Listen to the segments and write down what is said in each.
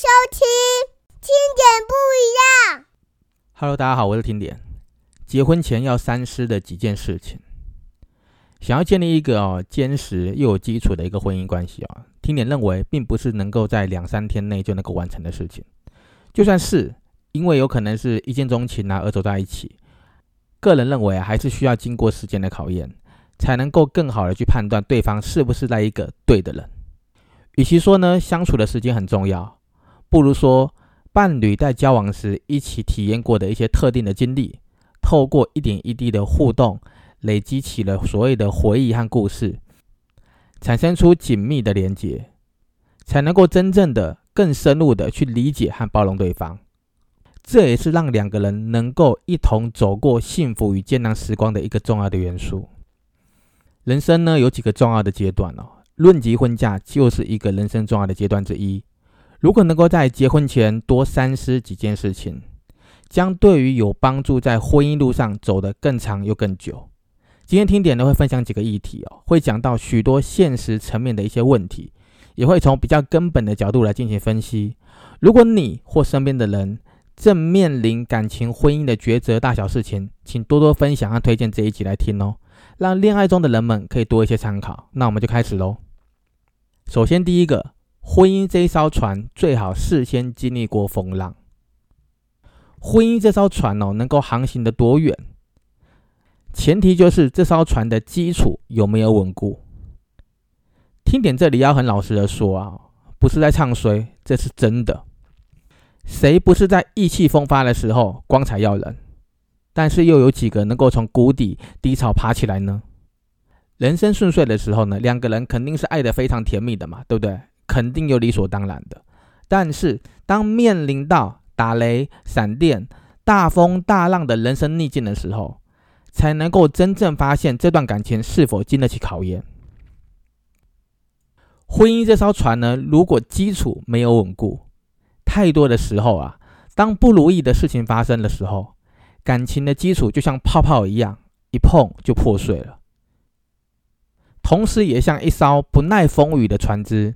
收听听点不一样。Hello，大家好，我是听点。结婚前要三思的几件事情，想要建立一个哦坚实又有基础的一个婚姻关系啊，听点认为并不是能够在两三天内就能够完成的事情。就算是因为有可能是一见钟情啊而走在一起，个人认为还是需要经过时间的考验，才能够更好的去判断对方是不是那一个对的人。与其说呢，相处的时间很重要，不如说伴侣在交往时一起体验过的一些特定的经历，透过一点一滴的互动，累积起了所谓的回忆和故事，产生出紧密的连结，才能够真正的更深入的去理解和包容对方。这也是让两个人能够一同走过幸福与艰难时光的一个重要的元素。人生呢，有几个重要的阶段哦。论及婚嫁，就是一个人生重要的阶段之一。如果能够在结婚前多三思几件事情，将对于有帮助在婚姻路上走得更长又更久。今天听点呢会分享几个议题哦，会讲到许多现实层面的一些问题，也会从比较根本的角度来进行分析。如果你或身边的人正面临感情婚姻的抉择大小事情，请多多分享和推荐这一集来听哦，让恋爱中的人们可以多一些参考。那我们就开始喽。首先，第一个，婚姻这一艘船最好事先经历过风浪。婚姻这艘船哦，能够航行的多远，前提就是这艘船的基础有没有稳固。听点这里要很老实的说啊，不是在唱衰，这是真的。谁不是在意气风发的时候光彩耀人？但是又有几个能够从谷底低潮爬起来呢？人生顺遂的时候呢，两个人肯定是爱的非常甜蜜的嘛，对不对？肯定有理所当然的。但是当面临到打雷、闪电、大风大浪的人生逆境的时候，才能够真正发现这段感情是否经得起考验。婚姻这艘船呢，如果基础没有稳固，太多的时候啊，当不如意的事情发生的时候，感情的基础就像泡泡一样，一碰就破碎了。同时，也像一艘不耐风雨的船只，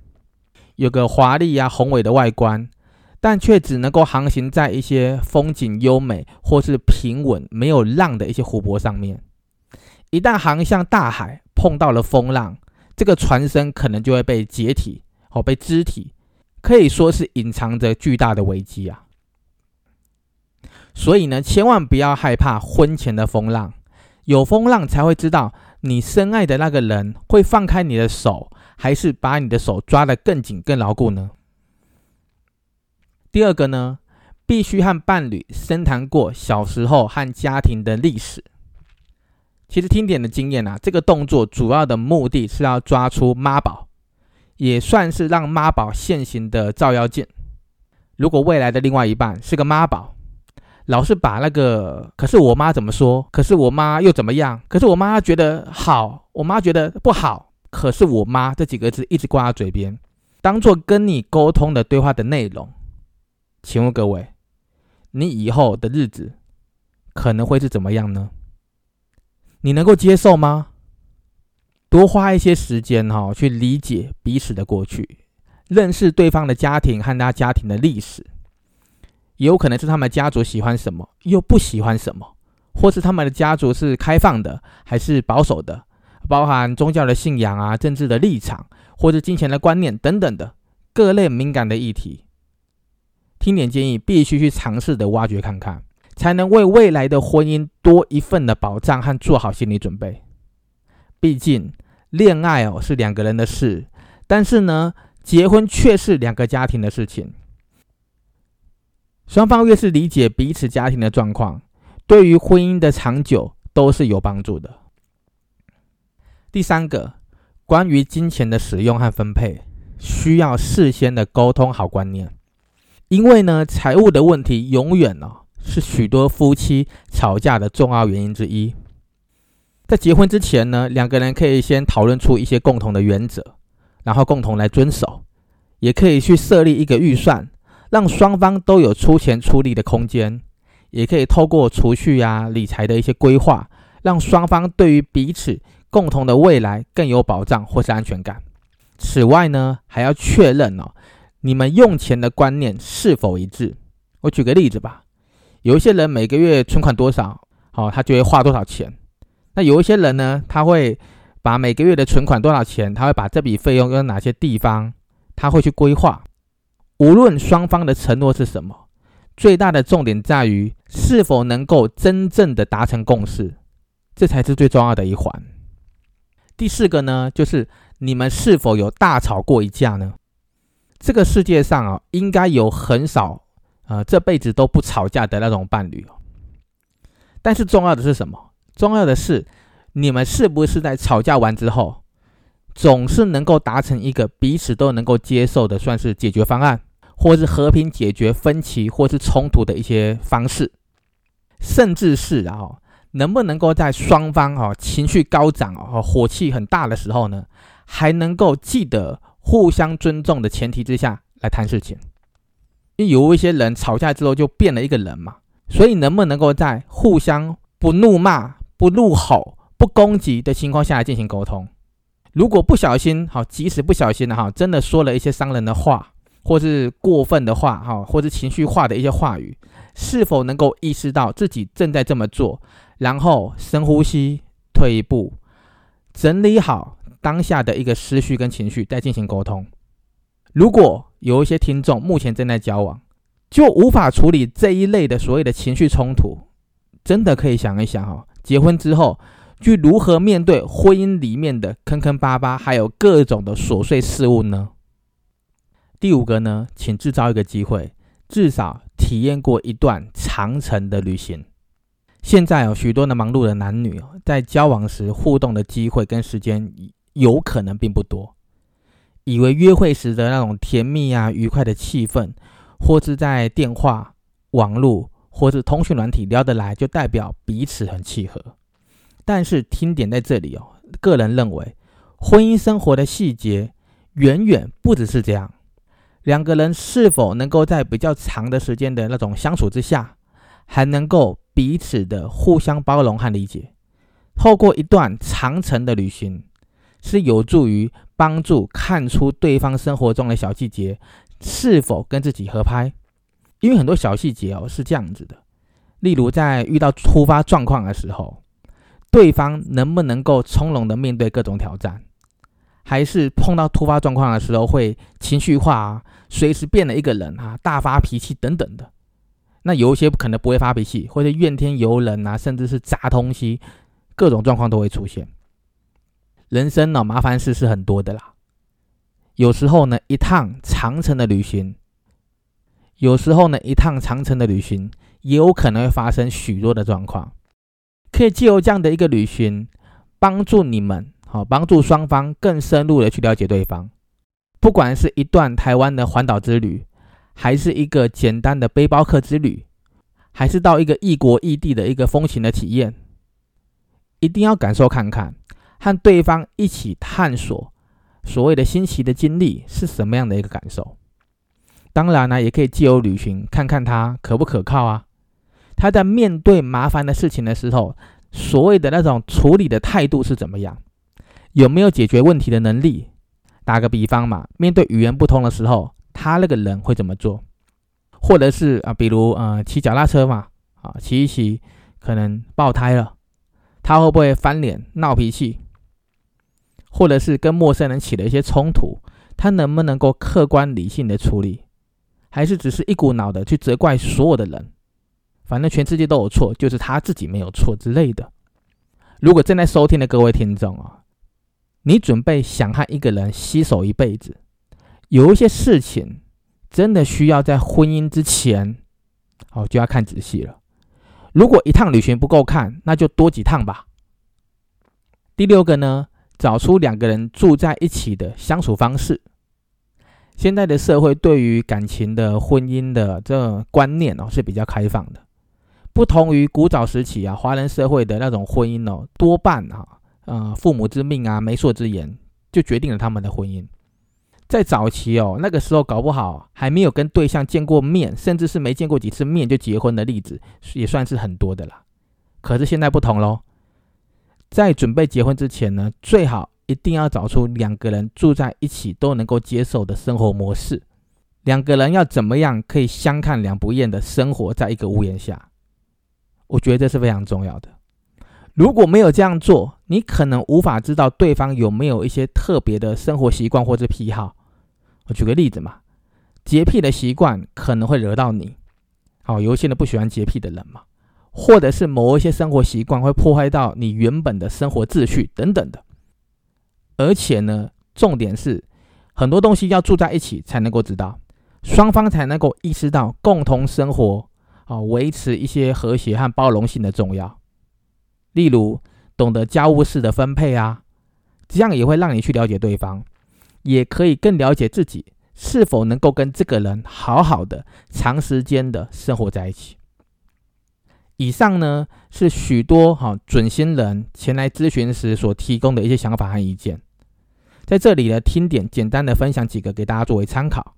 有个华丽呀宏伟的外观，但却只能够航行在一些风景优美或是平稳没有浪的一些湖泊上面。一旦航向大海，碰到了风浪，这个船身可能就会被解体或被肢体，可以说是隐藏着巨大的危机啊。所以呢，千万不要害怕婚前的风浪，有风浪才会知道。你深爱的那个人会放开你的手，还是把你的手抓得更紧、更牢固呢？第二个呢，必须和伴侣深谈过小时候和家庭的历史。其实听点的经验啊，这个动作主要的目的是要抓出妈宝，也算是让妈宝现行的照妖镜。如果未来的另外一半是个妈宝。老是把那个，可是我妈怎么说？可是我妈又怎么样？可是我妈觉得好，我妈觉得不好。可是我妈这几个字一直挂在嘴边，当做跟你沟通的对话的内容。请问各位，你以后的日子可能会是怎么样呢？你能够接受吗？多花一些时间哈，去理解彼此的过去，认识对方的家庭和他家庭的历史。也有可能是他们家族喜欢什么，又不喜欢什么，或是他们的家族是开放的还是保守的，包含宗教的信仰啊、政治的立场，或者金钱的观念等等的各类敏感的议题。听点建议，必须去尝试的挖掘看看，才能为未来的婚姻多一份的保障和做好心理准备。毕竟恋爱哦是两个人的事，但是呢，结婚却是两个家庭的事情。双方越是理解彼此家庭的状况，对于婚姻的长久都是有帮助的。第三个，关于金钱的使用和分配，需要事先的沟通好观念，因为呢，财务的问题永远呢是许多夫妻吵架的重要原因之一。在结婚之前呢，两个人可以先讨论出一些共同的原则，然后共同来遵守，也可以去设立一个预算。让双方都有出钱出力的空间，也可以透过储蓄啊、理财的一些规划，让双方对于彼此共同的未来更有保障或是安全感。此外呢，还要确认哦，你们用钱的观念是否一致？我举个例子吧，有一些人每个月存款多少，好，他就会花多少钱。那有一些人呢，他会把每个月的存款多少钱，他会把这笔费用用哪些地方，他会去规划。无论双方的承诺是什么，最大的重点在于是否能够真正的达成共识，这才是最重要的一环。第四个呢，就是你们是否有大吵过一架呢？这个世界上啊，应该有很少呃这辈子都不吵架的那种伴侣。但是重要的是什么？重要的是你们是不是在吵架完之后，总是能够达成一个彼此都能够接受的，算是解决方案？或是和平解决分歧，或是冲突的一些方式，甚至是然啊，能不能够在双方啊情绪高涨啊、火气很大的时候呢，还能够记得互相尊重的前提之下来谈事情？因为有一些人吵架之后就变了一个人嘛，所以能不能够在互相不怒骂、不怒吼、不攻击的情况下来进行沟通？如果不小心，好，即使不小心的哈，真的说了一些伤人的话。或是过分的话，哈，或是情绪化的一些话语，是否能够意识到自己正在这么做，然后深呼吸，退一步，整理好当下的一个思绪跟情绪，再进行沟通。如果有一些听众目前正在交往，就无法处理这一类的所谓的情绪冲突，真的可以想一想，哈，结婚之后，去如何面对婚姻里面的坑坑巴巴，还有各种的琐碎事物呢？第五个呢，请制造一个机会，至少体验过一段长程的旅行。现在有许多的忙碌的男女哦，在交往时互动的机会跟时间有可能并不多，以为约会时的那种甜蜜啊、愉快的气氛，或是在电话、网络或是通讯软体聊得来，就代表彼此很契合。但是听点在这里哦，个人认为，婚姻生活的细节远远不只是这样。两个人是否能够在比较长的时间的那种相处之下，还能够彼此的互相包容和理解？透过一段长程的旅行，是有助于帮助看出对方生活中的小细节是否跟自己合拍。因为很多小细节哦是这样子的，例如在遇到突发状况的时候，对方能不能够从容的面对各种挑战？还是碰到突发状况的时候会情绪化啊，随时变了一个人啊，大发脾气等等的。那有一些可能不会发脾气，或者怨天尤人啊，甚至是砸东西，各种状况都会出现。人生呢，麻烦事是很多的啦。有时候呢，一趟长程的旅行，有时候呢，一趟长程的旅行也有可能会发生许多的状况。可以借由这样的一个旅行，帮助你们。好，帮助双方更深入的去了解对方。不管是一段台湾的环岛之旅，还是一个简单的背包客之旅，还是到一个异国异地的一个风情的体验，一定要感受看看，和对方一起探索所谓的新奇的经历是什么样的一个感受。当然呢，也可以借由旅行看看他可不可靠啊。他在面对麻烦的事情的时候，所谓的那种处理的态度是怎么样？有没有解决问题的能力？打个比方嘛，面对语言不通的时候，他那个人会怎么做？或者是啊，比如呃，骑脚踏车嘛，啊，骑一骑可能爆胎了，他会不会翻脸闹脾气？或者是跟陌生人起了一些冲突，他能不能够客观理性的处理？还是只是一股脑的去责怪所有的人？反正全世界都有错，就是他自己没有错之类的。如果正在收听的各位听众啊。你准备想和一个人携手一辈子，有一些事情真的需要在婚姻之前，哦，就要看仔细了。如果一趟旅行不够看，那就多几趟吧。第六个呢，找出两个人住在一起的相处方式。现在的社会对于感情的婚姻的这观念哦是比较开放的，不同于古早时期啊，华人社会的那种婚姻哦，多半啊。呃，父母之命啊，媒妁之言，就决定了他们的婚姻。在早期哦，那个时候搞不好还没有跟对象见过面，甚至是没见过几次面就结婚的例子，也算是很多的啦。可是现在不同喽，在准备结婚之前呢，最好一定要找出两个人住在一起都能够接受的生活模式。两个人要怎么样可以相看两不厌的生活在一个屋檐下？我觉得这是非常重要的。如果没有这样做，你可能无法知道对方有没有一些特别的生活习惯或者癖好。我举个例子嘛，洁癖的习惯可能会惹到你。好，有一些人不喜欢洁癖的人嘛，或者是某一些生活习惯会破坏到你原本的生活秩序等等的。而且呢，重点是很多东西要住在一起才能够知道，双方才能够意识到共同生活啊，维持一些和谐和包容性的重要。例如，懂得家务事的分配啊，这样也会让你去了解对方，也可以更了解自己是否能够跟这个人好好的长时间的生活在一起。以上呢是许多哈准新人前来咨询时所提供的一些想法和意见，在这里呢听点简单的分享几个给大家作为参考。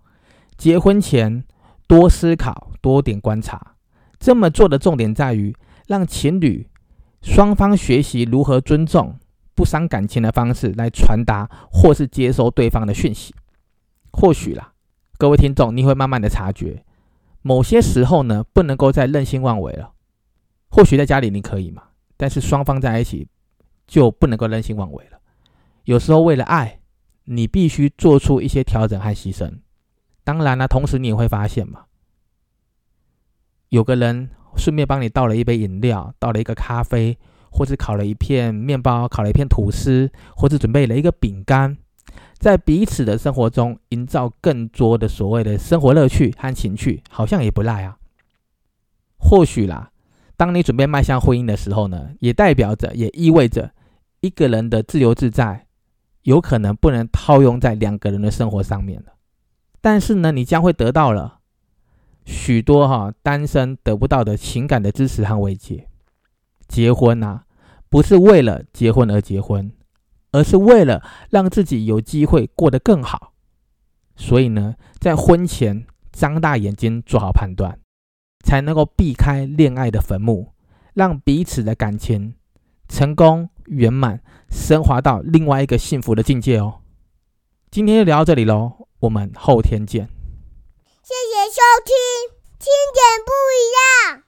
结婚前多思考，多点观察，这么做的重点在于让情侣。双方学习如何尊重、不伤感情的方式来传达或是接收对方的讯息。或许啦，各位听众，你会慢慢的察觉，某些时候呢，不能够再任性妄为了。或许在家里你可以嘛，但是双方在一起就不能够任性妄为了。有时候为了爱，你必须做出一些调整和牺牲。当然了，同时你也会发现嘛，有个人。顺便帮你倒了一杯饮料，倒了一个咖啡，或者烤了一片面包，烤了一片吐司，或者准备了一个饼干，在彼此的生活中营造更多的所谓的生活乐趣和情趣，好像也不赖啊。或许啦，当你准备迈向婚姻的时候呢，也代表着，也意味着一个人的自由自在，有可能不能套用在两个人的生活上面了。但是呢，你将会得到了。许多哈单身得不到的情感的支持和慰藉，结婚呐，不是为了结婚而结婚，而是为了让自己有机会过得更好。所以呢，在婚前张大眼睛做好判断，才能够避开恋爱的坟墓，让彼此的感情成功圆满升华到另外一个幸福的境界哦。今天就聊到这里喽，我们后天见。谢谢收听，听点不一样。